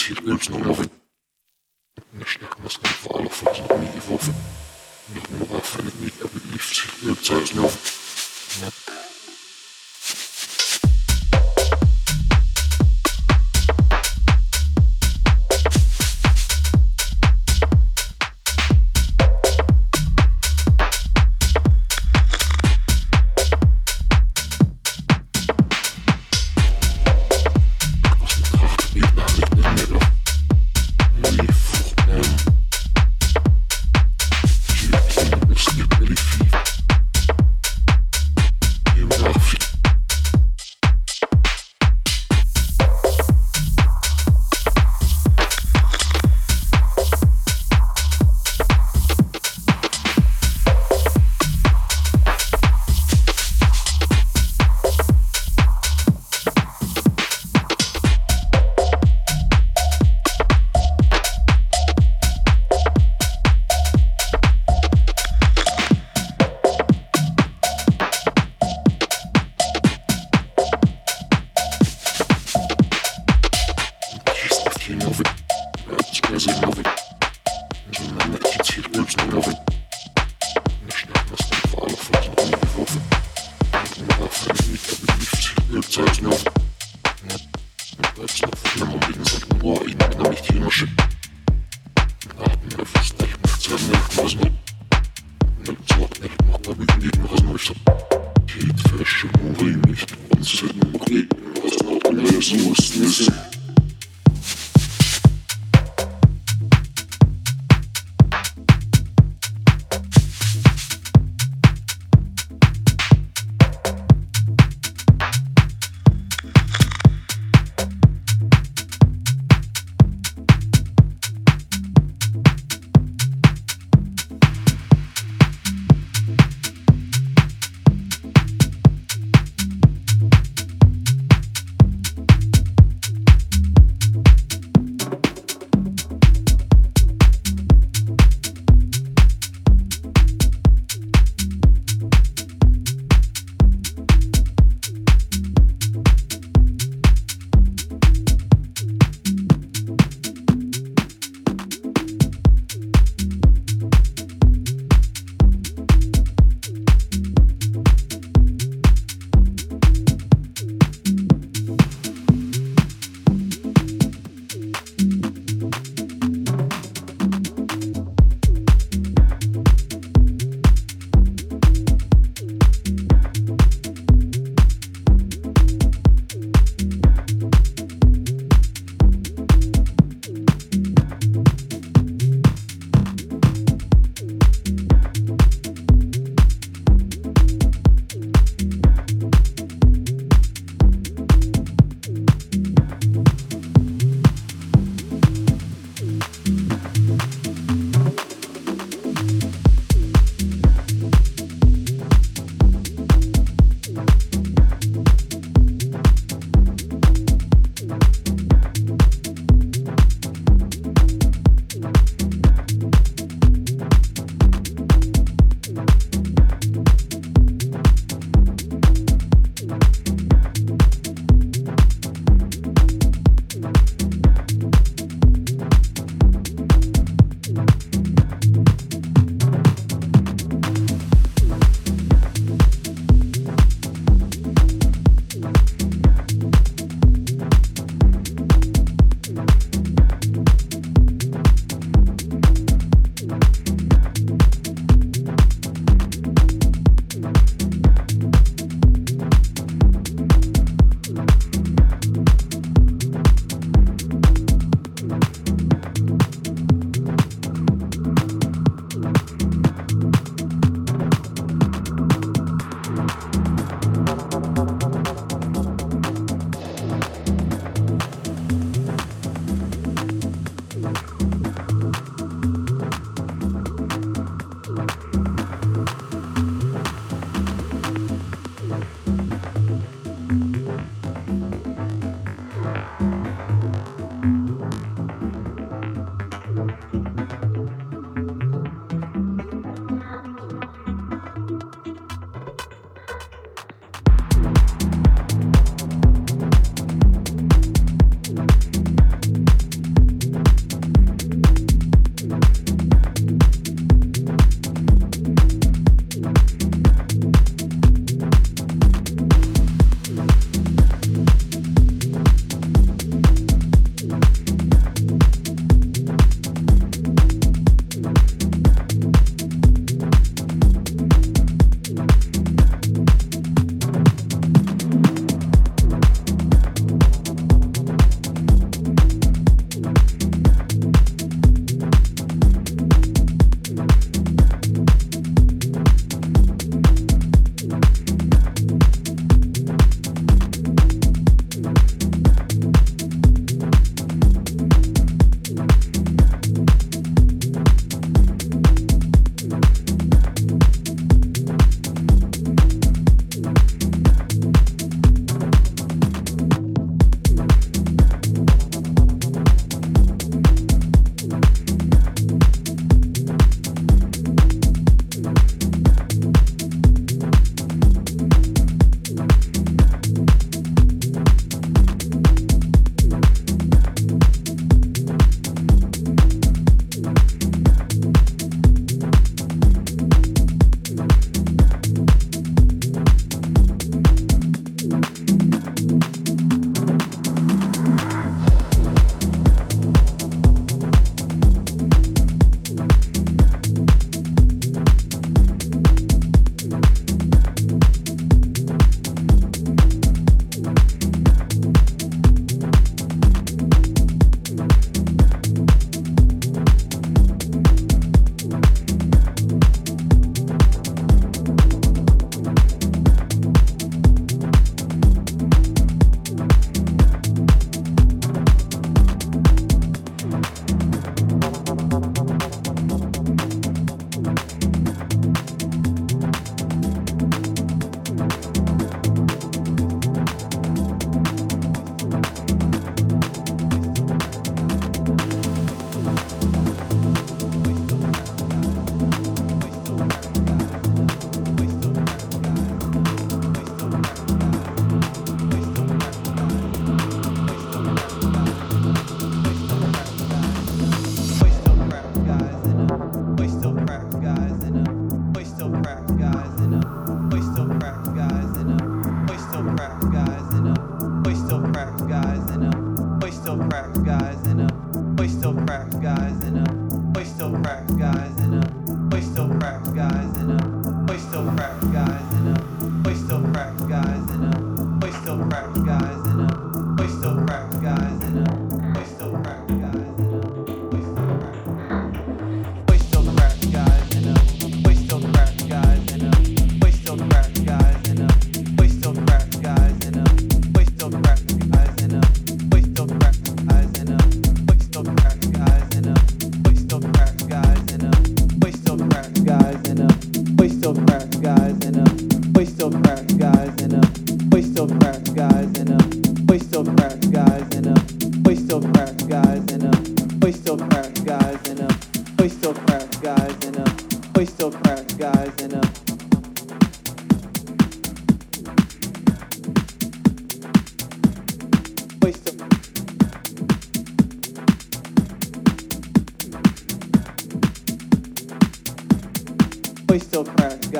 zielt uns na Lovin. Ništa nas ne hvala for sådan en i hvorfor. Når den var fandt mit, at vi lige til at tage os Lovin.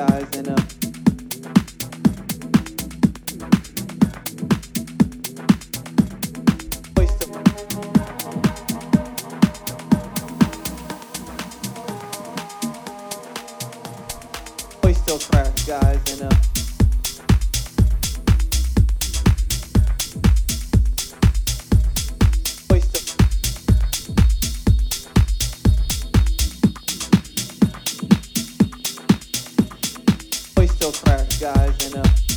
guys. guys, you know.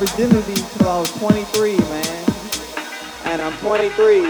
Virginity till I was 23, man. And I'm 23, man. So.